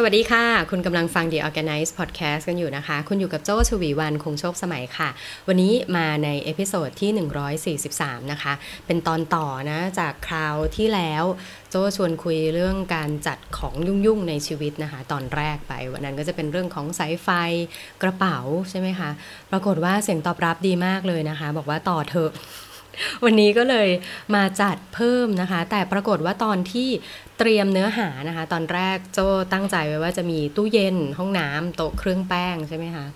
สวัสดีค่ะ คุณกำลังฟัง The ORGANICE Podcast กันอยู่นะคะ คุณอยู่กับโจ้ฉวีวรรณคงโชคสมัยค่ะ วันนี้มาใน episode ที่ 143 นะคะ เป็นตอนต่อนะจากคราวที่แล้วโจ้ชวนคุยเรื่องการจัดของยุ่งๆในชีวิตนะคะ ตอนแรกไป วันนั้นก็จะเป็นเรื่องของสายไฟกระเป๋าใช่ไหมคะ ปรากฏว่าเสียงตอบรับดีมากเลยนะคะ บอกว่าต่อเถอะวันนี้ก็เลยมาจัดเพิ่มนะคะ แต่ปรากฏว่าตอนที่ เตรียมเนื้อหานะคะ ตอนแรกโจ้ตั้งใจไว้ว่าจะมีตู้เย็นห้องน้ำโต๊ะเครื่องแป้งใช่ไหมคะ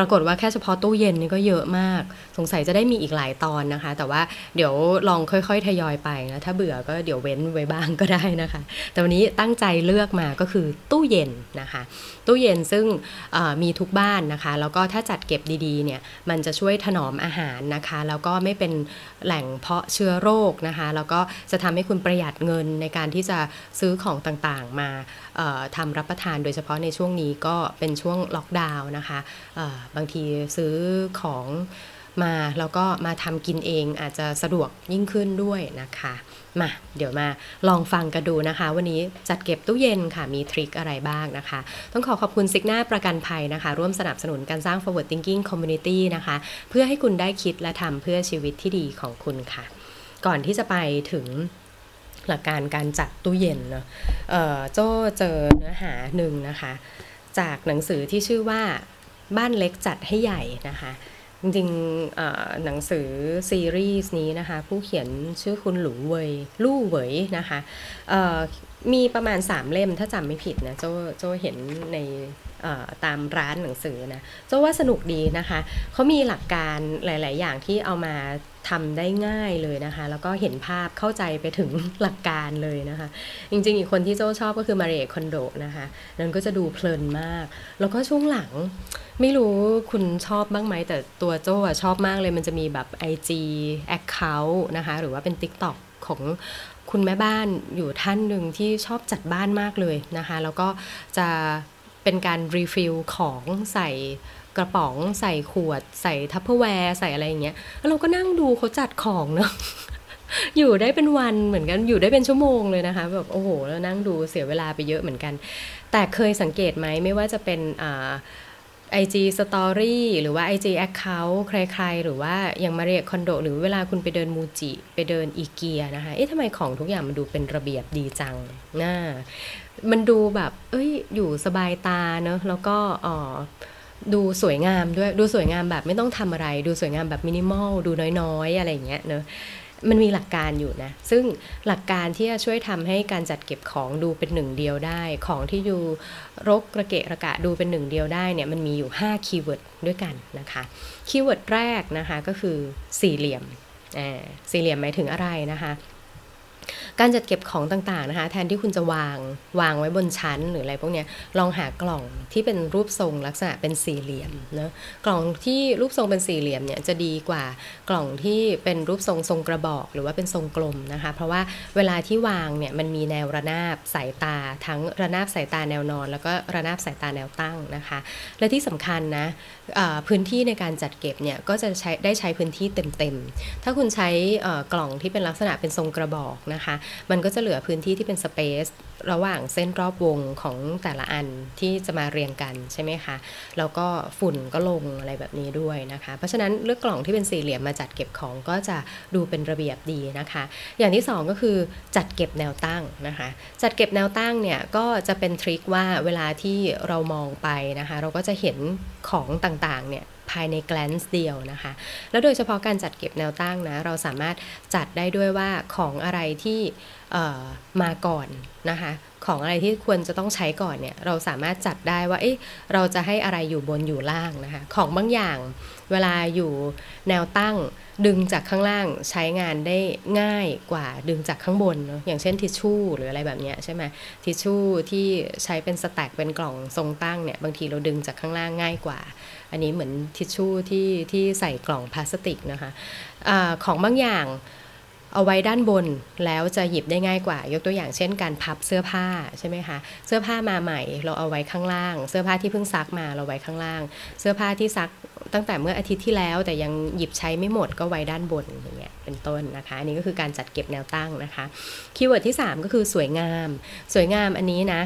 รากฏว่าแค่เฉพาะตู้เย็นนี่ก็เยอะมาก สงสัยจะได้มีอีกหลายตอนนะคะ แต่ว่าเดี๋ยวลองค่อยๆ ทยอยไปนะถ้าเบื่อก็เดี๋ยวเว้นไว้บ้างก็ได้นะคะ แต่วันนี้ตั้งใจเลือกมาก็คือตู้เย็นนะคะ ตู้เย็นซึ่งมีทุกบ้านนะคะ แล้วก็ถ้าจัดเก็บดีๆเนี่ยมันจะช่วยถนอมอาหารนะคะ แล้วก็ไม่เป็นแหล่งเพาะเชื้อโรคนะคะ แล้วก็จะทำให้คุณประหยัดเงินในการที่จะซื้อของต่างๆมา ทำรับประทานโดยเฉพาะในช่วงนี้ก็เป็นช่วงล็อกดาวน์นะคะบางทีซื้อของมาแล้วก็มาทำกินเองอาจจะสะดวกยิ่งขึ้นด้วยนะคะมาเดี๋ยวมาลองฟังกันดูนะคะ วันนี้จัดเก็บตู้เย็นค่ะมีทริคอะไรบ้างนะคะ ต้องขอขอบคุณซิกหน้าประกันภัยนะคะ ร่วมสนับสนุนการสร้าง forward thinking community นะคะ เพื่อให้คุณได้คิดและทำเพื่อชีวิตที่ดีของคุณค่ะ ก่อนที่จะไปถึง หลักการการจัดตู้เย็นเนาะโจ้เจอเนื้อหาหนึ่งนะคะ จากหนังสือที่ชื่อว่าบ้านเล็กจัดให้ใหญ่นะคะจริงๆหนังสือซีรีส์นี้นะคะ ผู้เขียนชื่อคุณหลูเวยลู่เวยนะคะมีประมาณ 3 เล่มถ้าจำไม่ผิดนะโจโจเห็นในตามร้านหนังสือนะโจว่าสนุกดีนะคะเขามีหลักการหลาย ๆ อย่างที่เอามา ทำได้ง่ายเลยนะคะ แล้วก็เห็นภาพเข้าใจไปถึงหลักการเลยนะคะ จริงๆ อีกคนที่โจชอบก็คือมาเรียคอนโดนะคะนั่นก็จะดูเพลินมาก แล้วก็ช่วงหลังไม่รู้คุณชอบบ้างไหม แต่ตัวโจ้ชอบมากเลยมันจะมีแบบ IG Account นะคะ หรือว่าเป็น TikTok ของคุณแม่บ้านอยู่ท่านหนึ่งที่ชอบจัดบ้านมากเลยนะคะ แล้วก็จะเป็นการ refill ของใส่ กระป๋องใส่ขวด ใส่ Tupperware ใส่อะไรอย่างเงี้ยแล้วเราก็นั่งดูเขาจัดของเนาะอยู่ได้เป็นวันเหมือนกันอยู่ได้เป็นชั่วโมงเลยนะคะแบบโอ้โหแล้วนั่งดูเสียเวลาไปเยอะเหมือนกัน แต่เคยสังเกตไหมไม่ว่าจะเป็นอ่า IG Story หรือว่า IG Account ใครๆ หรือว่าอย่างมาเรียคอนโด หรือเวลาคุณไปเดินมูจิ ไปเดินอีเกียนะคะ เอ๊ะทำไมของทุกอย่างมันดูเป็นระเบียบดีจังน่ามันดูแบบ เอ้ย อยู่สบายตาเนอะแล้วก็อ๋อ ดูสวยงามด้วยดูสวยงามแบบไม่ต้องทำอะไร ดูสวยงามแบบมินิมอลดูน้อยๆ อะไรอย่างเงี้ยเนอะมันมีหลักการอยู่นะ ซึ่งหลักการที่จะช่วยทำให้การจัดเก็บของดูเป็นหนึ่งเดียวได้ ของที่อยู่รกระเกะระกะดูเป็นหนึ่งเดียวได้เนี่ยมันมีอยู่ 5 keyword ด้วยกันนะคะ keyword แรกนะคะก็คือสี่เหลี่ยมสี่เหลี่ยมหมายถึงอะไรนะคะ การจัดเก็บของต่างๆนะคะ แทนที่คุณจะวางวางไว้บนชั้นหรืออะไรพวกนี้ลองหากล่องที่เป็นรูปทรงลักษณะเป็นสี่เหลี่ยมนะกล่องที่รูปทรงเป็นสี่เหลี่ยมเนี่ยจะดีกว่ากล่องที่เป็นรูปทรงทรงกระบอกหรือว่าเป็นทรงกลมนะคะ เพราะว่าเวลาที่วางเนี่ยมันมีแนวระนาบสายตา ทั้งระนาบสายตาแนวนอน แล้วก็ระนาบสายตาแนวตั้งนะคะ และที่สำคัญนะพื้นที่ในการจัดเก็บเนี่ยก็จะใช้ได้ใช้พื้นที่เต็มๆถ้าคุณใช้กล่องที่เป็นลักษณะเป็นทรงกระบอกนะคะ มันก็จะเหลือพื้นที่ที่เป็นสเปซระหว่างเส้นรอบวงของแต่ละอันที่จะมาเรียงกันใช่ไหมคะ แล้วก็ฝุ่นก็ลงอะไรแบบนี้ด้วยนะคะ เพราะฉะนั้นเลือกกล่องที่เป็นสี่เหลี่ยมมาจัดเก็บของก็จะดูเป็นระเบียบดีนะคะ อย่างที่ 2 ก็คือจัดเก็บแนวตั้งนะคะ จัดเก็บแนวตั้งเนี่ยก็จะเป็นทริคว่าเวลาที่เรามองไปนะคะ เราก็จะเห็นของต่างๆเนี่ย ภายในแกลนส์เดียวนะคะ แล้วโดยเฉพาะการจัดเก็บแนวตั้งนะ เราสามารถจัดได้ด้วยว่าของอะไรที่มาก่อนนะคะ ของอะไรที่ควรจะต้องใช้ก่อนเนี่ย เราสามารถจัดได้ว่า เอ๊ะ เราจะให้อะไรอยู่บนอยู่ล่างนะคะ ของบางอย่าง เวลาอยู่แนวตั้งดึงจากข้างล่างใช้งานได้ง่ายกว่าดึงจากข้างบนเนาะอย่างเช่นทิชชู่หรืออะไรแบบนี้ใช่ไหมทิชชู่ที่ใช้เป็นสแต็กเป็นกล่องทรงตั้งเนี่ยบางทีเราดึงจากข้างล่างง่ายกว่า อันนี้เหมือนทิชชู่ที่ที่ใส่กล่องพลาสติกนะคะอะของบางอย่าง เอาไว้ด้านบนแล้วจะหยิบได้ง่ายกว่า ยกตัวอย่างเช่นการพับเสื้อผ้าใช่ไหมคะเสื้อผ้ามาใหม่ เราเอาไว้ข้างล่าง เสื้อผ้าที่เพิ่งซักมาเราไว้ข้างล่าง เสื้อผ้าที่ซักตั้งแต่เมื่ออาทิตย์ที่แล้ว แต่ยังหยิบใช้ไม่หมดก็ไว้ด้านบนอย่างเงี้ยเป็นต้นนะคะ อันนี้ก็คือการจัดเก็บแนวตั้งนะคะ keyword ที่ 3 ก็คือสวยงาม สวยงามอันนี้นะ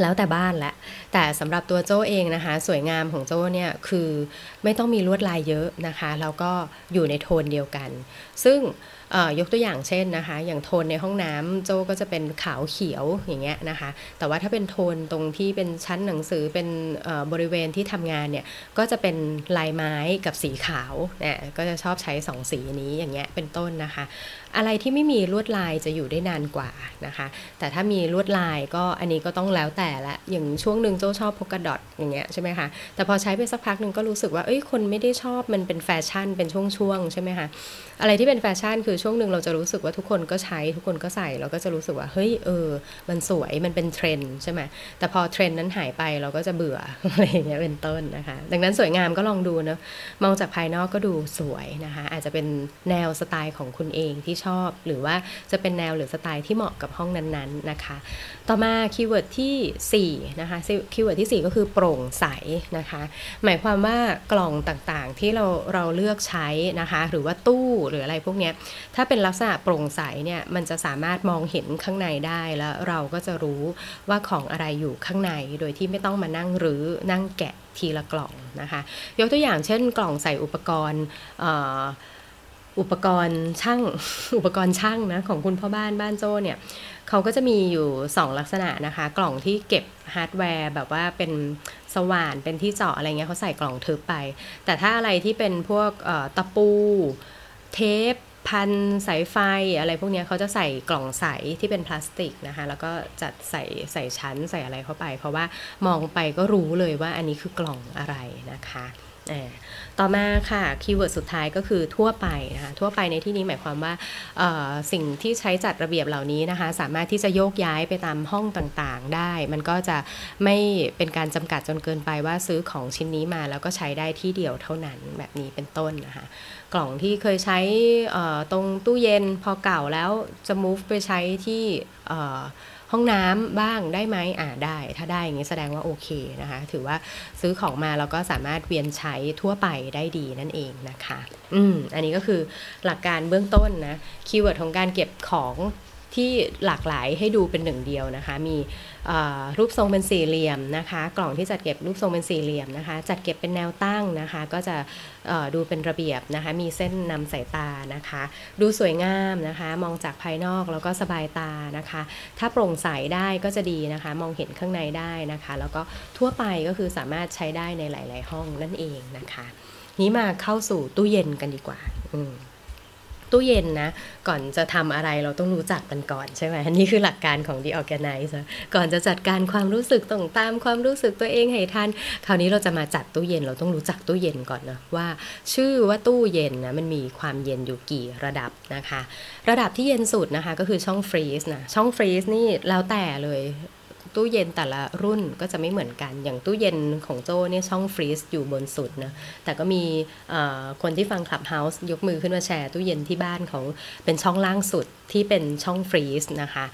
แล้วแต่บ้านแหละ แต่สำหรับตัวโจ้เองนะคะ สวยงามของโจ้เนี่ยคือไม่ต้องมีลวดลายเยอะนะคะแล้วก็อยู่ในโทนเดียวกัน ซึ่งยกตัวอย่างเช่นนะคะ อย่างโทนในห้องน้ำโจก็จะเป็นขาวเขียวอย่างเงี้ยนะคะ แต่ว่าถ้าเป็นโทนตรงที่เป็นชั้นหนังสือเป็นบริเวณที่ทำงานเนี่ยก็จะเป็นลายไม้กับสีขาวเนี่ยก็จะชอบใช้สองสีนี้อย่างเงี้ยเป็นต้นนะคะ อะไรที่ไม่มีลวดลายจะอยู่ได้นานกว่านะคะ แต่ถ้ามีลวดลายก็อันนี้ก็ต้องแล้วแต่ละอย่างช่วงหนึ่งโจชอบพกกระดอทอย่างเงี้ยใช่ไหมคะแต่พอใช้ไปสักพักหนึ่งก็รู้สึกว่าเอ้ยคนไม่ได้ชอบมันเป็นแฟชั่นเป็นช่วงๆใช่ไหมคะอะไรที่เป็นแฟชั่นคือช่วงหนึ่งเราจะรู้สึกว่าทุกคนก็ใช้ทุกคนก็ใส่เราก็จะรู้สึกว่าเฮ้ยเออ มันสวยมันเป็นเทรนด์ใช่ไหมแต่พอเทรนด์นั้นหายไปเราก็จะเบื่ออะไรอย่างเงี้ยเป็นต้นนะคะ ดังนั้นสวยงามก็ลองดูนะมองจากภายนอกก็ดูสวยนะคะ อาจจะเป็นแนวสไตล์ของคุณเองที่ชอบ หรือว่าจะเป็นแนวหรือสไตล์ที่เหมาะกับห้องนั้นๆนะคะ ต่อมา keyword ที่4นะคะ keyword ที่ 4 ก็คือโปร่งใสนะคะ หมายความว่ากล่องต่างๆที่เราเราเลือกใช้นะคะ หรือว่าตู้หรืออะไรพวกนี้ถ้าเป็นลักษณะโปร่งใสเนี่ยมันจะสามารถมองเห็นข้างในได้แล้วเราก็จะรู้ว่าของอะไรอยู่ข้างในโดยที่ไม่ต้องมานั่งหรือนั่งแกะทีละกล่องนะคะ ยกตัวอย่างเช่น กล่องใส่อุปกรณ์อุปกรณ์ช่างอุปกรณ์ช่างนะของคุณพ่อบ้านบ้านโจ้เนี่ย เขาก็จะมีอยู่ 2 ลักษณะนะคะ กล่องที่เก็บฮาร์ดแวร์แบบว่าเป็นสว่านเป็นที่เจาะอะไรเงี้ยเขาใส่กล่องทึบไป แต่ถ้าอะไรที่เป็นพวกตะปู เทปพันสายไฟอะไรพวกนี้เขาจะใส่กล่องใสที่เป็นพลาสติกนะคะ แล้วก็จัดใส่ใส่ชั้นใส่อะไรเข้าไป เพราะว่ามองไปก็รู้เลยว่าอันนี้คือกล่องอะไรนะคะ ต่อมาค่ะคีย์เวิร์ดสุดท้ายก็คือทั่วไปนะคะทั่วไปในที่นี้หมายความว่าสิ่งที่ใช้จัดระเบียบเหล่านี้นะคะ สามารถที่จะโยกย้ายไปตามห้องต่างๆ ได้ มันก็จะไม่เป็นการจำกัดจนเกินไปว่าซื้อของชิ้นนี้มาแล้วก็ใช้ได้ที่เดียวเท่านั้นแบบนี้เป็นต้นนะคะกล่องที่เคยใช้ตรงตู้เย็นพอเก่าแล้วจะ move ไปใช้ที่ ห้องน้ำบ้างได้ไหมอ่าได้ ถ้าได้อย่างนี้แสดงว่าโอเคนะคะ ถือว่าซื้อของมาเราก็สามารถเวียนใช้ทั่วไปได้ดีนั่นเองนะคะ อืมอันนี้ก็คือหลักการเบื้องต้นนะคีย์เวิร์ดของการเก็บของ ที่หลากหลายให้ดูเป็นหนึ่งเดียวนะคะ มีรูปทรงเป็นสี่เหลี่ยมนะคะ กล่องที่จัดเก็บรูปทรงเป็นสี่เหลี่ยมนะคะ จัดเก็บเป็นแนวตั้งนะคะ ก็จะดูเป็นระเบียบนะคะ มีเส้นนำสายตานะคะ ดูสวยงามนะคะ มองจากภายนอกแล้วก็สบายตานะคะ ถ้าโปร่งใสได้ก็จะดีนะคะ มองเห็นข้างในได้นะคะ แล้วก็ทั่วไปก็คือสามารถใช้ได้ในหลาย ๆ ห้องนั่นเองนะคะ นี้มาเข้าสู่ตู้เย็นกันดีกว่า อืม ตู้เย็นนะ ก่อนจะทำอะไรเราต้องรู้จักมันก่อนใช่ไหมนี่คือหลักการของ The Organizer ก่อนจะจัดการความรู้สึกต้องตามความรู้สึกตัวเองให้ทัน คราวนี้เราจะมาจัดตู้เย็นเราต้องรู้จักตู้เย็นก่อนนะว่า ชื่อว่าตู้เย็นนะมันมีความเย็นอยู่กี่ระดับนะคะ ระดับที่เย็นสุดนะคะก็คือช่องฟรีซนะช่องฟรีซนี่แล้วแต่เลย ตู้เย็นแต่ละรุ่นก็จะไม่เหมือนกัน อย่างตู้เย็นของโจ้เนี่ยช่องฟรีซอยู่บนสุดนะ แต่ก็มีคนที่ฟังคลับเฮาส์ยกมือขึ้นมาแชร์ตู้เย็นที่บ้านของเป็นช่องล่างสุด ที่เป็นช่องฟรีซนะคะ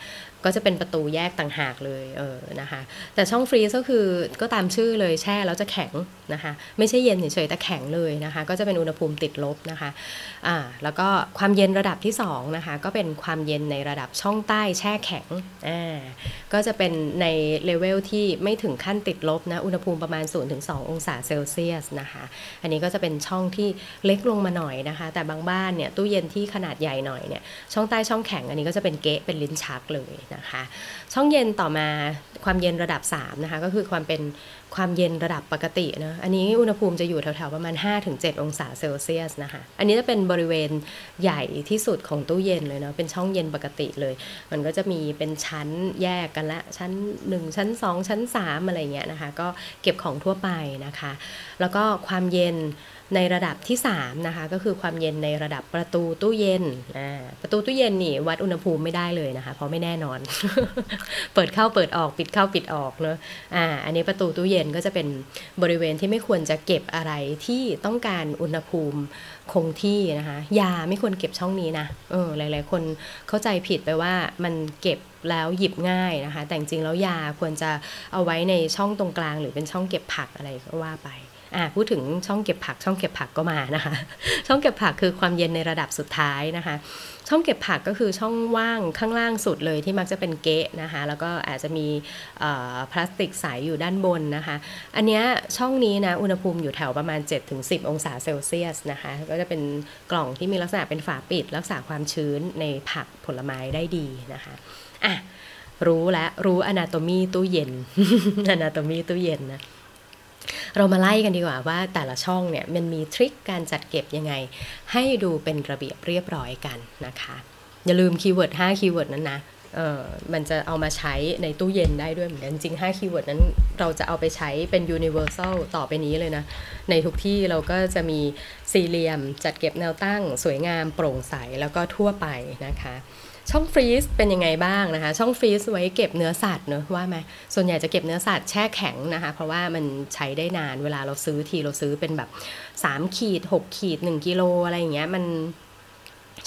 ก็จะเป็นประตูแยกต่างหากเลยเออนะคะแต่ช่องฟรีซก็คือก็ตามชื่อเลยแช่แล้วจะแข็งนะคะไม่ใช่เย็นเฉยๆแต่แข็งเลยนะคะก็จะเป็นอุณหภูมิติดลบนะคะอ่าแล้วก็ความเย็นระดับที่2นะคะก็เป็นความเย็นในระดับช่องใต้แช่แข็งอ่าก็จะเป็นในเลเวลที่ไม่ถึงขั้นติดลบนะอุณหภูมิประมาณ 0-2 องศาเซลเซียสนะคะอันนี้ก็จะเป็นช่องที่เล็กลงมาหน่อยนะคะแต่บางบ้านเนี่ยตู้เย็นที่ขนาดใหญ่หน่อยเนี่ยช่องใต้ช่องแข็งอันนี้ก็จะเป็นเก๊ะเป็นลิ้นชักเลยนะคะ ช่องเย็นต่อมาความเย็นระดับ3นะคะก็คือความเป็นความเย็นระดับปกตินะอันนี้อุณหภูมิจะอยู่แถวๆประมาณ 5-7 องศาเซลเซียสนะคะ อันนี้จะเป็นบริเวณใหญ่ที่สุดของตู้เย็นเลยเนาะเป็นช่องเย็นปกติเลย มันก็จะมีเป็นชั้นแยกกันละ ชั้น 1 ชั้น 2 ชั้น 3 อะไรเงี้ยนะคะ ก็เก็บของทั่วไปนะคะ แล้วก็ความเย็น ในระดับที่3นะคะก็คือความเย็นในระดับประตูตู้เย็นประตูตู้เย็นนี่วัดอุณหภูมิไม่ได้เลยนะคะ เพราะไม่แน่นอน เปิดเข้าเปิดออกปิดเข้าปิดออกเนอะอ่าอันนี้ประตูตู้เย็นก็จะเป็นบริเวณที่ไม่ควรจะเก็บอะไรที่ต้องการอุณหภูมิคงที่นะคะยาไม่ควรเก็บช่องนี้นะเออหลาย ๆ คนเข้าใจผิดไปว่ามันเก็บแล้วหยิบง่ายนะคะ แต่จริงแล้วยาควรจะเอาไว้ในช่องตรงกลาง หรือเป็นช่องเก็บผักอะไรก็ว่าไป อ่าพูดถึงช่องเก็บผัก ช่องเก็บผักก็มานะคะ ช่องเก็บผักคือความเย็นในระดับสุดท้ายนะคะ ช่องเก็บผักก็คือช่องว่างข้างล่างสุดเลยที่มักจะเป็นเกะนะคะ แล้วก็อาจจะมีพลาสติกใสอยู่ด้านบนนะคะ อันนี้ช่องนี้นะ อุณหภูมิอยู่แถวประมาณ 7-10 องศาเซลเซียสนะคะ ก็จะเป็นกล่องที่มีลักษณะเป็นฝาปิด รักษาความชื้นในผักผลไม้ได้ดีนะคะอะรู้แล้วรู้ anatomy ตู้เย็น anatomy ตู้เย็นนะ เรามาไล่กันดีกว่าว่าแต่ละช่องเนี่ยมันมี trick การจัดเก็บยังไง ให้ดูเป็นระเบียบเรียบร้อยกันนะคะ อย่าลืม keyword 5 keyword นั้นนะเออมันจะเอามาใช้ในตู้เย็นได้ด้วยเหมือนกัน จริง5 keyword นั้นเราจะเอาไปใช้เป็น universal ต่อไปนี้เลยนะ ในทุกที่เราก็จะมีสี่เหลี่ยมจัดเก็บแนวตั้ง สวยงามโปร่งใสแล้วก็ทั่วไปนะคะ ช่อง freeze เป็นยังไงบ้างนะคะ ช่อง freeze ไว้เก็บเนื้อสัตว์เนอะว่าไหมส่วนใหญ่จะเก็บเนื้อสัตว์แช่แข็งนะคะ เพราะว่ามันใช้ได้นานเวลาเราซื้อทีเราซื้อเป็นแบบ 3 ขีด 6 ขีด 1 กิโลอะไรอย่างเงี้ยมัน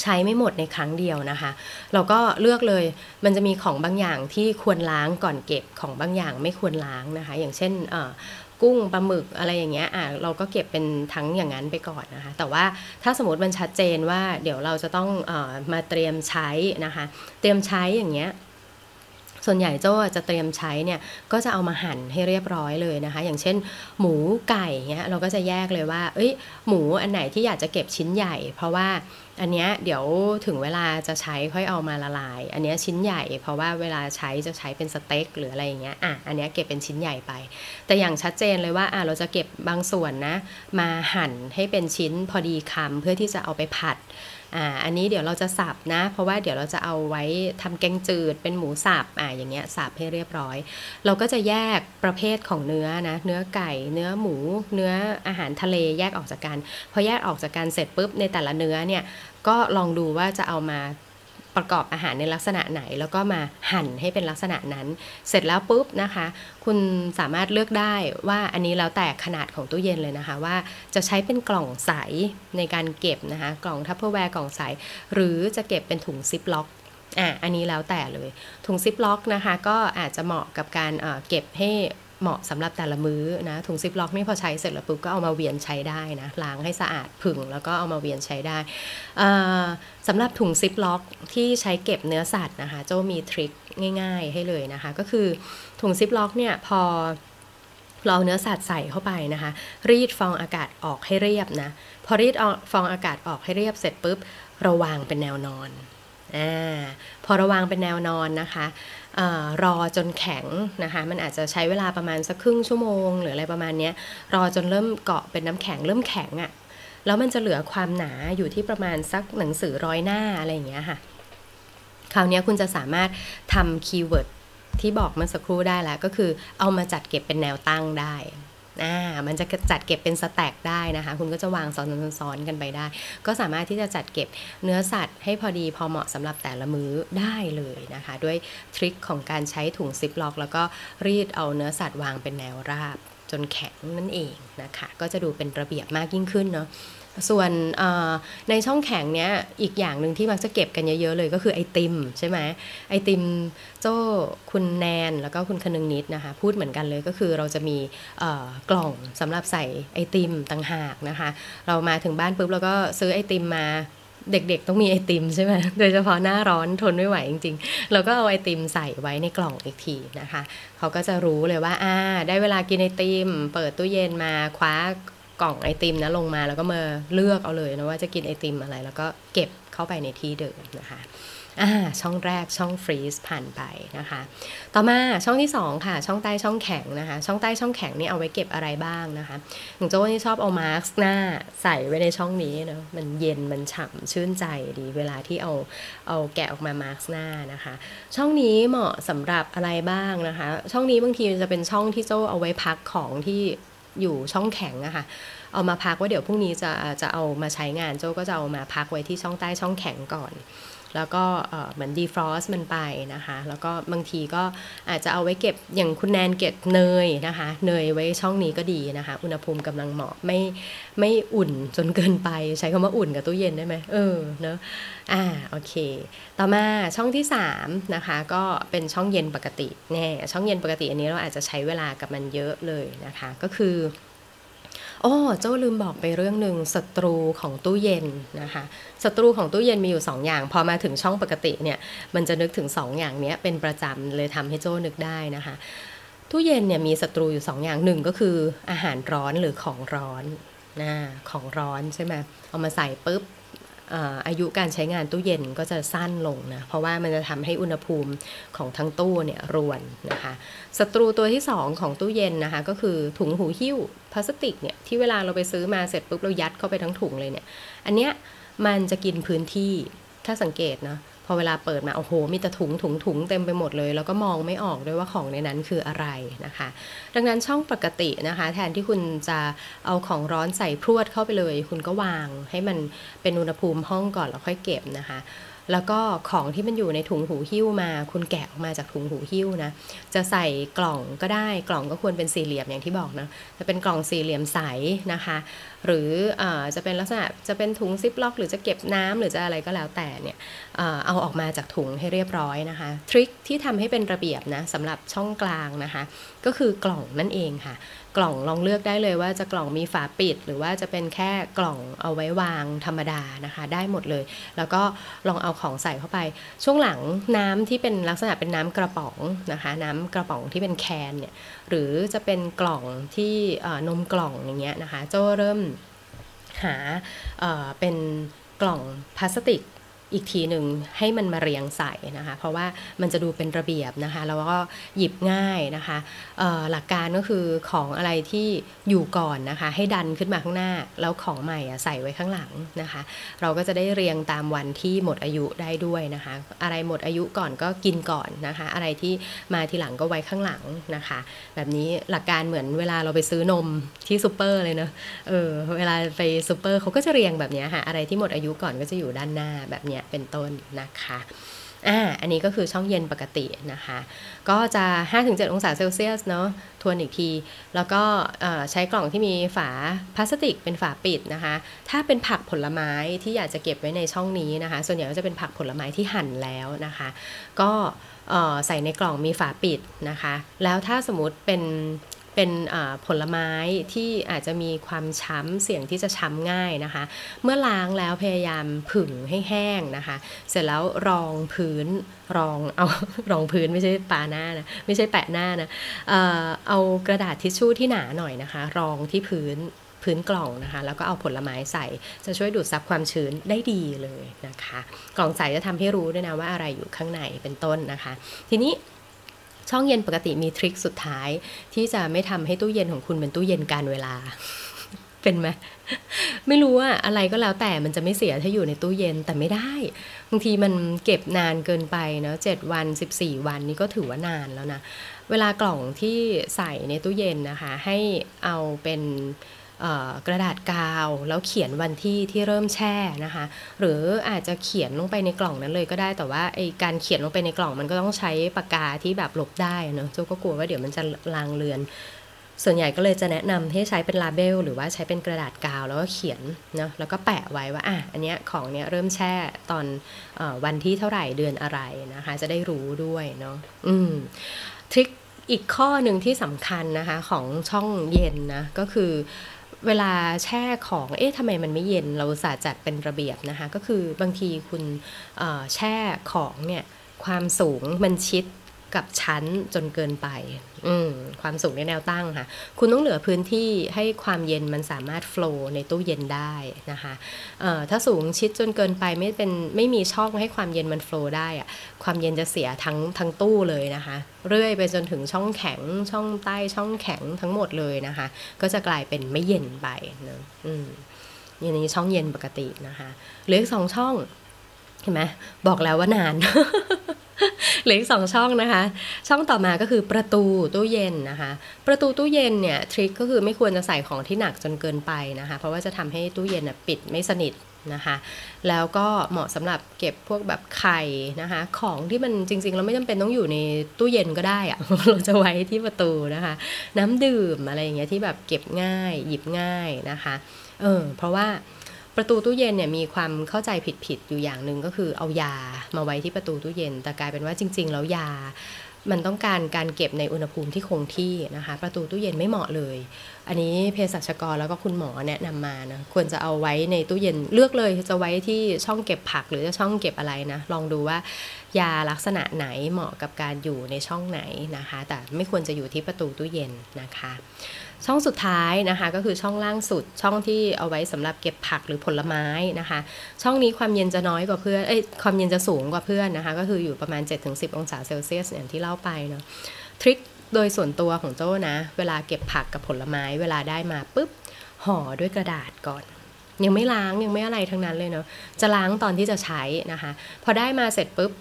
ใช้ไม่หมดในครั้งเดียวนะคะ เราก็เลือกเลยมันจะมีของบางอย่างที่ควรล้างก่อนเก็บของบางอย่างไม่ควรล้างนะคะ อย่างเช่น กุ้งปลาหมึกอะไรอย่างเงี้ยอะเราก็เก็บเป็นทั้งอย่างนั้นไปก่อนนะคะ แต่ว่าถ้าสมมติมันชัดเจนว่าเดี๋ยวเราจะต้องออมาเตรียมใช้นะคะ เตรียมใช้อย่างเงี้ยส่วนใหญ่โจ้จะเตรียมใช้เนี่ยก็จะเอามาหั่นให้เรียบร้อยเลยนะคะ อย่างเช่น หมูไก่เงี้ยเราก็จะแยกเลยว่า เอ้ยหมูอันไหนที่อยากจะเก็บชิ้นใหญ่ เพราะว่า อันเนี้ยเดี๋ยวถึงเวลาจะใช้ค่อยเอามาละลาย อันเนี้ยชิ้นใหญ่ เพราะว่าเวลาใช้จะใช้เป็นสเต็กหรืออะไรอย่างเงี้ยอะอันเนี้ยเก็บเป็นชิ้นใหญ่ไป แต่อย่างชัดเจนเลยว่าอะเราจะเก็บบางส่วนนะ มาหั่นให้เป็นชิ้นพอดีคำเพื่อที่จะเอาไปผัดอ่าอันนี้เดี๋ยวเราจะสับนะ เพราะว่าเดี๋ยวเราจะเอาไว้ทำแกงจืดเป็นหมูสับอ่าอย่างเงี้ยสับให้เรียบร้อย เราก็จะแยกประเภทของเนื้อนะ เนื้อไก่ เนื้อหมู เนื้ออาหารทะเลแยกออกจากกัน พอแยกออกจากกันเสร็จปุ๊บในแต่ละเนื้อเนี่ย ก็ลองดูว่าจะเอามาประกอบอาหารในลักษณะไหน แล้วก็มาหั่นให้เป็นลักษณะนั้น เสร็จแล้วปุ๊บนะคะ คุณสามารถเลือกได้ว่าอันนี้แล้วแต่ขนาดของตู้เย็นเลยนะคะ ว่าจะใช้เป็นกล่องใสในการเก็บนะคะ กล่อง Tupperware กล่องใส หรือจะเก็บเป็นถุงซิปล็อกอะอันนี้แล้วแต่เลย ถุงซิปล็อกนะคะ ก็อาจจะเหมาะกับการเก็บให้ เหมาะสำหรับแต่ละมื้อนะถุงซิปล็อกนี่พอใช้เสร็จแล้วปุ๊บก็เอามาเวียนใช้ได้นะล้างให้สะอาดผึ่งแล้วก็เอามาเวียนใช้ได้สำหรับถุงซิปล็อกที่ใช้เก็บเนื้อสัตว์นะคะโจ้มี trick ง่าย ๆ ให้เลยนะคะ ก็คือถุงซิปล็อกเนี่ยพอเราเนื้อสัตว์ใส่เข้าไปนะคะ รีดฟองอากาศออกให้เรียบนะ พอรีดฟองอากาศออกให้เรียบเสร็จปุ๊บเราวางเป็นแนวนอน อ่าพอเราวางเป็นแนวนอนนะคะรอจนแข็งนะคะมันอาจจะใช้เวลาประมาณสักครึ่งชั่วโมง หรืออะไรประมาณนี้รอจนเริ่มเกาะเป็นน้ำแข็งเริ่มแข็งอะ่ะแล้วมันจะเหลือความหนาอยู่ที่ประมาณสักหนังสือร้อยหน้าอะไรอย่างเงี้ยค่ะ คราวนี้คุณจะสามารถทำ keyword ที่บอกเมื่อสักครู่ได้แล้ว ก็คือเอามาจัดเก็บเป็นแนวตั้งได้ อ่ามันจะจัดเก็บเป็น stack ได้นะคะ คุณก็จะวางซ้อนๆกันไปได้ ก็สามารถที่จะจัดเก็บเนื้อสัตว์ให้พอดีพอเหมาะสำหรับแต่ละมื้อได้เลยนะคะ ด้วยทริคของการใช้ถุงซิปล็อก แล้วก็รีดเอาเนื้อสัตว์วางเป็นแนวราบจนแข็งนั่นเองนะคะ ก็จะดูเป็นระเบียบมากยิ่งขึ้นเนาะ ส่วนในช่องแข็งเนี้ยอีกอย่างหนึ่งที่มักจะเก็บกันเยอะๆเลยก็คือไอติมใช่ไหมไอติมโจ้คุณแนนแล้วก็คุณคนึงนิดนะคะพูดเหมือนกันเลยก็คือเราจะมีกล่องสำหรับใส่ไอติมต่างหากนะคะ เรามาถึงบ้านปุ๊บเราก็ซื้อไอติมมาเด็กๆ ต้องมีไอติมใช่ไหม โดยเฉพาะหน้าร้อนทนไม่ไหวจริงๆ เราก็เอาไอติมใส่ไว้ในกล่องอีกทีนะคะ เขาก็จะรู้เลยว่าอ่าได้เวลากินไอติม เปิดตู้เย็นมาคว้า กล่องไอติมนะลงมาแล้วก็มาเลือกเอาเลยนะว่าจะกินไอติมอะไร แล้วก็เก็บเข้าไปในที่เดิมนะคะอ่าช่องแรกช่องฟรีซผ่านไปนะคะ ต่อมาช่องที่ 2 ค่ะ ช่องใต้ช่องแข็งนะคะ ช่องใต้ช่องแข็งนี่เอาไว้เก็บอะไรบ้างนะคะอย่างโจ้นี่ชอบเอามาร์กหน้าใส่ไว้ในช่องนี้เนาะมันเย็นมันฉ่ำชื่นใจดีเวลาที่เอาเอาแกะออกมามาร์กหน้านะคะ ช่องนี้เหมาะสำหรับอะไรบ้างนะคะ ช่องนี้บางทีจะเป็นช่องที่โจ้เอาไว้พักของที่ อยู่ช่องแข็งอะค่ะเอามาพักว่าเดี๋ยวพรุ่งนี้จะจะเอามาใช้งานโจ้ก็จะเอามาพักไว้ที่ช่องใต้ช่องแข็งก่อน แล้วก็เหมือนดีฟรอสมันไปนะคะ แล้วก็บางทีก็อาจจะเอาไว้เก็บอย่างคุณแนนเก็บเนยนะคะ เนยไว้ช่องนี้ก็ดีนะคะ อุณหภูมิกำลังเหมาะไม่ไม่อุ่นจนเกินไป ใช้คำว่าอุ่นกับตู้เย็นได้ไหมเออเนอะอ่าโอเค ต่อมาช่องที่3นะคะก็เป็นช่องเย็นปกติแน่ช่องเย็นปกติอันนี้เราอาจจะใช้เวลากับมันเยอะเลยนะคะ ก็คือ โอ้เจ้าลืมบอกไปเรื่องหนึ่งศัตรูของตู้เย็นนะคะศัตรูของตู้เย็นมีอยู่ 2 อย่าง พอมาถึงช่องปกติเนี่ยมันจะนึกถึง 2 อย่างนี้เป็นประจำเลยทำให้โจ้นึกได้นะคะตู้เย็นเนี่ยมีศัตรูอยู่ 2 อย่างหนึ่งก็คืออาหารร้อนหรือของร้อนนะของร้อนใช่ไหมเอามาใส่ปุ๊บ อายุการใช้งานตู้เย็นก็จะสั้นลงนะ เพราะว่ามันจะทำให้อุณหภูมิของทั้งตู้เนี่ยรวนนะคะศัตรูตัวที่ 2 ของตู้เย็นนะคะ ก็คือถุงหูหิ้วพลาสติกเนี่ยที่เวลาเราไปซื้อมาเสร็จปุ๊บเรายัดเข้าไปทั้งถุงเลยเนี่ย อันเนี้ยมันจะกินพื้นที่ถ้าสังเกตนะ พอเวลาเปิดมาโอ้โหมีแต่ถุงถุงถุงเต็มไปหมดเลย แล้วก็มองไม่ออกด้วยว่าของในนั้นคืออะไรนะคะ ดังนั้นช่องปกตินะคะ แทนที่คุณจะเอาของร้อนใส่พรวดเข้าไปเลย คุณก็วางให้มันเป็นอุณหภูมิห้องก่อนแล้วค่อยเก็บนะคะ แล้วก็ของที่มันอยู่ในถุงหูหิ้วมา คุณแกะออกมาจากถุงหูหิ้วนะ จะใส่กล่องก็ได้ กล่องก็ควรเป็นสี่เหลี่ยมอย่างที่บอกนะ จะเป็นกล่องสี่เหลี่ยมใสนะคะ หรืออจะเป็นลักษณะ จะเป็นถุงซิปล็อก หรือจะเก็บน้ำหรือจะอะไรก็แล้วแต่เนี่ยเอาออกมาจากถุงให้เรียบร้อยนะคะ ทริคที่ทำให้เป็นระเบียบนะสำหรับช่องกลางนะคะก็คือกล่องนั่นเองค่ะ กล่องลองเลือกได้เลยว่าจะกล่องมีฝาปิด หรือว่าจะเป็นแค่กล่องเอาไว้วางธรรมดานะคะ ได้หมดเลย แล้วก็ลองเอาของใส่เข้าไป ช่วงหลังน้ำที่เป็นลักษณะเป็นน้ำกระป๋องนะคะ น้ำกระป๋องที่เป็นแคนเนี่ยหรือจะเป็นกล่องที่นมกล่องอย่างเงี้ยนะคะโจเริ่มหาเป็นกล่องพลาสติก อีกทีหนึ่งให้มันมาเรียงใส่นะคะ เพราะว่ามันจะดูเป็นระเบียบนะคะ แล้วก็หยิบง่ายนะคะหลักการก็คือของอะไรที่อยู่ก่อนนะคะ ให้ดันขึ้นมาข้างหน้า แล้วของใหม่ใส่ไว้ข้างหลังนะคะ เราก็จะได้เรียงตามวันที่หมดอายุได้ด้วยนะคะ อะไรหมดอายุก่อนก็กินก่อนนะคะ อะไรที่มาทีหลังก็ไว้ข้างหลังนะคะ แบบนี้หลักการเหมือนเวลาเราไปซื้อนมที่ซูเปอร์เลยเนาะเออเวลาไปซูเปอร์เขาก็จะเรียงแบบนี้ค่ะอะไรที่หมดอายุก่อนก็จะอยู่ด้านหน้าแบบนี้เป็นต้นนะคะอ่าอันนี้ก็คือช่องเย็นปกตินะคะ ก็จะ 5-7 องศาเซลเซียสเนาะทวนอีกที แล้วก็ใช้กล่องที่มีฝาพลาสติกเป็นฝาปิดนะคะ ถ้าเป็นผักผลไม้ที่อยากจะเก็บไว้ในช่องนี้นะคะ ส่วนใหญ่ก็จะเป็นผักผลไม้ที่หั่นแล้วนะคะ ก็ใส่ในกล่องมีฝาปิดนะคะ แล้วถ้าสมมติเป็น เป็นผลไม้ที่อาจจะมีความช้ำเสี่ยงที่จะช้ำง่ายนะคะ เมื่อล้างแล้วพยายามผึ่งให้แห้งนะคะ เสร็จแล้วรองพื้นรองเอารองพื้นไม่ใช่ปาหน้านะไม่ใช่แปะหน้านะเออเอากระดาษทิชชู่ที่หนาหน่อยนะคะ รองที่พื้นพื้นกล่องนะคะ แล้วก็เอาผลไม้ใส่จะช่วยดูดซับความชื้นได้ดีเลยนะคะ กล่องใสจะทำให้รู้ด้วยนะว่าอะไรอยู่ข้างในเป็นต้นนะคะ ทีนี้ ช่องเย็นปกติมีทริคสุดท้าย ที่จะไม่ทำให้ตู้เย็นของคุณเป็นตู้เย็นการเวลา เป็นไหมไม่รู้ว่าอะไรก็แล้วแต่มันจะไม่เสียถ้าอยู่ในตู้เย็นแต่ไม่ได้บางทีมันเก็บนานเกินไปเนาะเจ็ดวันสิบสี่วันนี่ก็ถือว่านานแล้วนะ เวลากล่องที่ใส่ในตู้เย็นนะคะ ให้เอาเป็น กระดาษกาว แล้วเขียนวันที่ที่เริ่มแช่นะคะ หรืออาจจะเขียนลงไปในกล่องนั้นเลยก็ได้แต่ว่าไอการเขียนลงไปในกล่องมันก็ต้องใช้ปากกาที่แบบลบได้เนอะเจ้าก็กลัวว่าเดี๋ยวมันจะลางเลือน ส่วนใหญ่ก็เลยจะแนะนำให้ใช้เป็นลาเบลหรือว่าใช้เป็นกระดาษกาวแล้วก็เขียนเนาะแล้วก็แปะไว้ว่าอะอันเนี้ยของเนี้ยเริ่มแช่ตอนอวันที่เท่าไหร่เดือนอะไรนะคะ จะได้รู้ด้วยเนาะอืมทริคอีกข้อหนึ่งที่สำคัญนะคะของช่องเย็นนะก็คือ เวลาแช่ของ เอ๊ะทำไมมันไม่เย็น เราสาจัดเป็นระเบียบนะคะ ก็คือบางทีคุณแช่ของเนี่ยความสูงมันชิด กับชั้นจนเกินไป อืความสูงในแนวตั้งค่ะ คุณต้องเหลือพื้นที่ให้ความเย็นมันสามารถโฟล์ในตู้เย็นได้นะคะถ้าสูงชิดจนเกินไปไม่เป็นไม่มีช่องให้ความเย็นมันโฟล์ได้อะความเย็นจะเสียทั้งทั้งตู้เลยนะคะ เรื่อยไปจนถึงช่องแข็งช่องใต้ช่องแข็งทั้งหมดเลยนะคะ ก็จะกลายเป็นไม่เย็นไปนะอืมอย่างนี้ช่องเย็นปกตินะคะเหลือกสองช่องเห็นไหมบอกแล้วว่านาน เหลืออีกสองช่องนะคะ ช่องต่อมาก็คือประตูตู้เย็นนะคะ ประตูตู้เย็นเนี่ยทริคก็คือไม่ควรจะใส่ของที่หนักจนเกินไปนะคะ เพราะว่าจะทำให้ตู้เย็นปิดไม่สนิทนะคะ แล้วก็เหมาะสำหรับเก็บพวกแบบไข่นะคะ ของที่มันจริงๆเราไม่จำเป็นต้องอยู่ในตู้เย็นก็ได้อะเราจะไว้ที่ประตูนะคะ น้ำดื่มอะไรอย่างเงี้ยที่แบบเก็บง่ายหยิบง่ายนะคะ เออเพราะว่า ประตูตู้เย็นเนี่ยมีความเข้าใจผิดๆอยู่อย่างหนึ่งก็คือเอายามาไว้ที่ประตูตู้เย็น แต่กลายเป็นว่าจริง ๆ แล้วยามันต้องการการเก็บในอุณหภูมิที่คงที่นะคะ ประตูตู้เย็นไม่เหมาะเลย อันนี้เภสัชกรแล้วก็คุณหมอแนะนำมานะควรจะเอาไว้ในตู้เย็นเลือกเลยจะไว้ที่ช่องเก็บผักหรือจะช่องเก็บอะไรนะ ลองดูว่ายาลักษณะไหนเหมาะกับการอยู่ในช่องไหนนะคะ แต่ไม่ควรจะอยู่ที่ประตูตู้เย็นนะคะ ช่องสุดท้ายนะคะก็คือช่องล่างสุดช่องที่เอาไว้สำหรับเก็บผักหรือผลไม้นะคะ ช่องนี้ความเย็นจะน้อยกว่าเพื่อนเอ้ยความเย็นจะสูงกว่าเพื่อนนะคะ ก็คืออยู่ประมาณ 7-10 องศาเซลเซียสอย่างที่เล่าไปเนาะทริคโดยส่วนตัวของโจ้นะ เวลาเก็บผักกับผลไม้เวลาได้มาปุ๊บห่อด้วยกระดาษก่อนยังไม่ล้างยังไม่อะไรทั้งนั้นเลยเนาะจะล้างตอนที่จะใช้นะคะ พอได้มาเสร็จปุ๊บ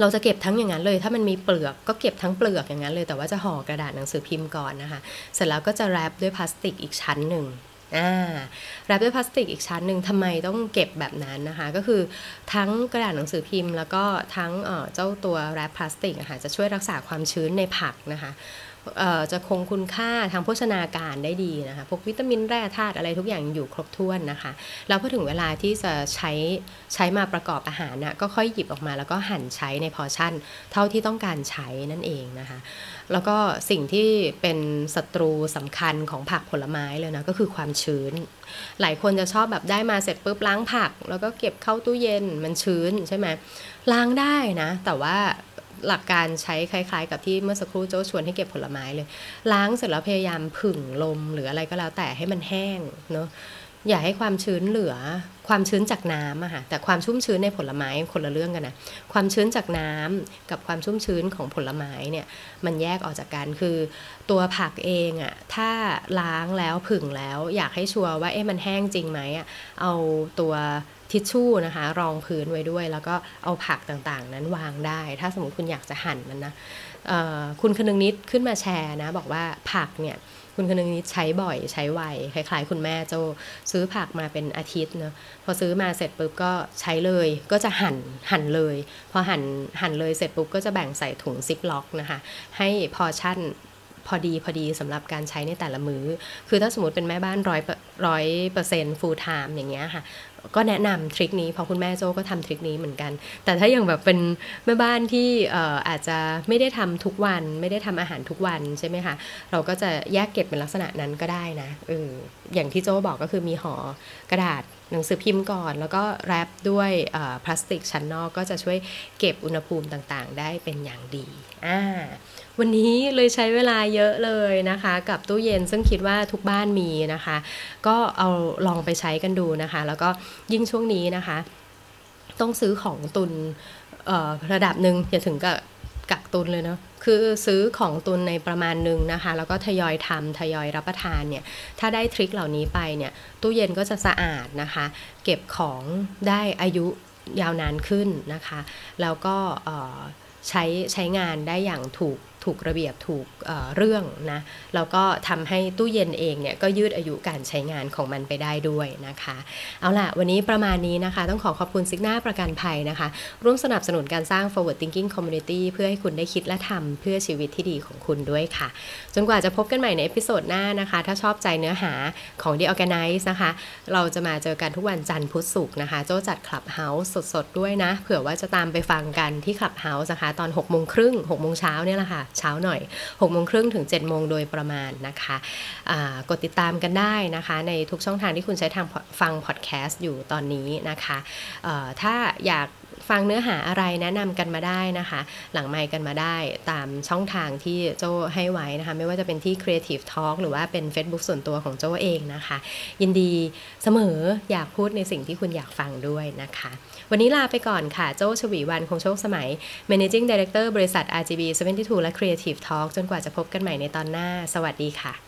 เราจะเก็บทั้งอย่างนั้นเลย ถ้ามันมีเปลือกก็เก็บทั้งเปลือกอย่างนั้นเลย แต่ว่าจะห่อกระดาษหนังสือพิมพ์ก่อนนะคะ เสร็จแล้วก็จะแรปด้วยพลาสติกอีกชั้นหนึ่งอ่าแรปด้วยพลาสติกอีกชั้นหนึ่งทำไมต้องเก็บแบบนั้นนะคะ ก็คือทั้งกระดาษหนังสือพิมพ์ แล้วก็ทั้งเอ่อเจ้าตัวแรปพลาสติกะค่ะจะช่วยรักษาความชื้นในผักนะคะ จะคงคุณค่าทางโภชนาการได้ดีนะคะ พวกวิตามินแร่ธาตุอะไรทุกอย่างอยู่ครบถ้วนนะคะ แล้วพอถึงเวลาที่จะใช้ใช้มาประกอบอาหารนะก็ค่อยหยิบออกมาแล้วก็หั่นใช้ในพอชั่น เท่าที่ต้องการใช้นั่นเองนะคะ แล้วก็สิ่งที่เป็นศัตรูสำคัญของผักผลไม้เลยนะก็คือความชื้น หลายคนจะชอบแบบได้มาเสร็จปุ๊บล้างผัก แล้วก็เก็บเข้าตู้เย็นมันชื้นใช่ไหมล้างได้นะ แต่ว่า หลักการใช้คล้าย ๆ กับที่เมื่อสักครู่โจ้ชวนให้เก็บผลไม้เลย ล้างเสร็จแล้วพยายามผึ่งลมหรืออะไรก็แล้วแต่ให้มันแห้งเนาะอย่าให้ความชื้นเหลือความชื้นจากน้ำอะค่ะแต่ความชุ่มชื้นในผลไม้คนละเรื่องกันนะความชื้นจากน้ำกับความชุ่มชื้นของผลไม้เนี่ยมันแยกออกจากกันคือ ตัวผักเองอะถ้าล้างแล้วผึ่งแล้วอยากให้ชัวร์ว่าเอ๊ะมันแห้งจริงไหมอะเอาตัว ทิชชู่นะคะ รองพื้นไว้ด้วย แล้วก็เอาผักต่างๆ นั้นวางได้ ถ้าสมมติคุณอยากจะหั่นมันนะคุณคนึงนิดขึ้นมาแชร์นะ บอกว่าผักเนี่ยคุณคนึงนิดใช้บ่อยใช้ไวคล้ายๆ คุณแม่โจซื้อผักมาเป็นอาทิตย์เนอะพอซื้อมาเสร็จปุ๊บก็ใช้เลยก็จะหั่นหั่นเลย พอหั่นหั่นเลยเสร็จปุ๊บก็จะแบ่งใส่ถุงซิปล็อกนะคะ ให้พอชั่น พอดีพอดีสำหรับการใช้ในแต่ละมื้อ คือถ้าสมมติเป็นแม่บ้านร้อยร้อยเปอร์เซ็นต์ full-time อย่างเงี้ยค่ะ ก็แนะนำ trick นี้เพราะคุณแม่โจ้ก็ทำ trick นี้เหมือนกัน แต่ถ้าอย่างแบบเป็นแม่บ้านที่อาจจะไม่ได้ทำทุกวัน ไม่ได้ทำอาหารทุกวันใช่ไหมคะ เราก็จะแยกเก็บเป็นลักษณะนั้นก็ได้นะเอออย่างที่โจ้บอกก็คือมีห่อกระดาษหนังสือพิมพ์ก่อน แล้วก็แรปด้วยพลาสติกชั้นนอกก็จะช่วยเก็บอุณหภูมิต่างๆ ได้เป็นอย่างดีอ่า วันนี้เลยใช้เวลาเยอะเลยนะคะ กับตู้เย็นซึ่งคิดว่าทุกบ้านมีนะคะ ก็เอาลองไปใช้กันดูนะคะ แล้วก็ยิ่งช่วงนี้นะคะ ต้องซื้อของตุนระดับหนึ่งอย่าถึงกับกักตุนเลยเนาะคือซื้อของตุนในประมาณหนึ่งนะคะ แล้วก็ทยอยทำทยอยรับประทานเนี่ย ถ้าได้ทริคเหล่านี้ไปเนี่ย ตู้เย็นก็จะสะอาดนะคะ เก็บของได้อายุยาวนานขึ้นนะคะ แล้วก็ใช้ใช้งานได้อย่างถูก ถูกระเบียบถูกเเรื่องนะแล้วก็ทำให้ตู้เย็นเองเนี่ยก็ยืดอายุการใช้งานของมันไปได้ด้วยนะคะ เอาล่ะ วันนี้ประมาณนี้นะคะ ต้องขอขอบคุณซิกหน้าประกันภัยนะคะ ร่วมสนับสนุนการสร้าง forward thinking community เพื่อให้คุณได้คิดและทำเพื่อชีวิตที่ดีของคุณด้วยค่ะ จนกว่าจะพบกันใหม่ใน episode หน้านะคะ ถ้าชอบใจเนื้อหาของ The ORGANICE นะคะ เราจะมาเจอกันทุกวันจันทร์พุธศุกร์นะคะ โจ้จัด Clubhouse สดๆ ด้วยนะ เผื่อว่าจะตามไปฟังกันที่ Clubhouse นะคะ ตอน6โมงครึ่ง6โมงเช้าเนี่ยแหละค่ะเช้าหน่อย6โมงครึ่งถึง7โมงโดยประมาณนะคะกดติดตามกันได้นะคะ ในทุกช่องทางที่คุณใช้ทางฟังพอดแคสต์อยู่ตอนนี้นะคะถ้าอยาก ฟังเนื้อหาอะไรแนะนำกันมาได้นะคะ หลังไมค์กันมาได้ตามช่องทางที่โจให้ไว้นะคะ ไม่ว่าจะเป็นที่ Creative Talk หรือว่าเป็น Facebook ส่วนตัวของโจเองนะคะ ยินดีเสมออยากพูดในสิ่งที่คุณอยากฟังด้วยนะคะ วันนี้ลาไปก่อนค่ะ โจชวีวันคงโชคสมัย Managing Director บริษัท RGB 72 และ Creative Talk จนกว่าจะพบกันใหม่ในตอนหน้า สวัสดีค่ะ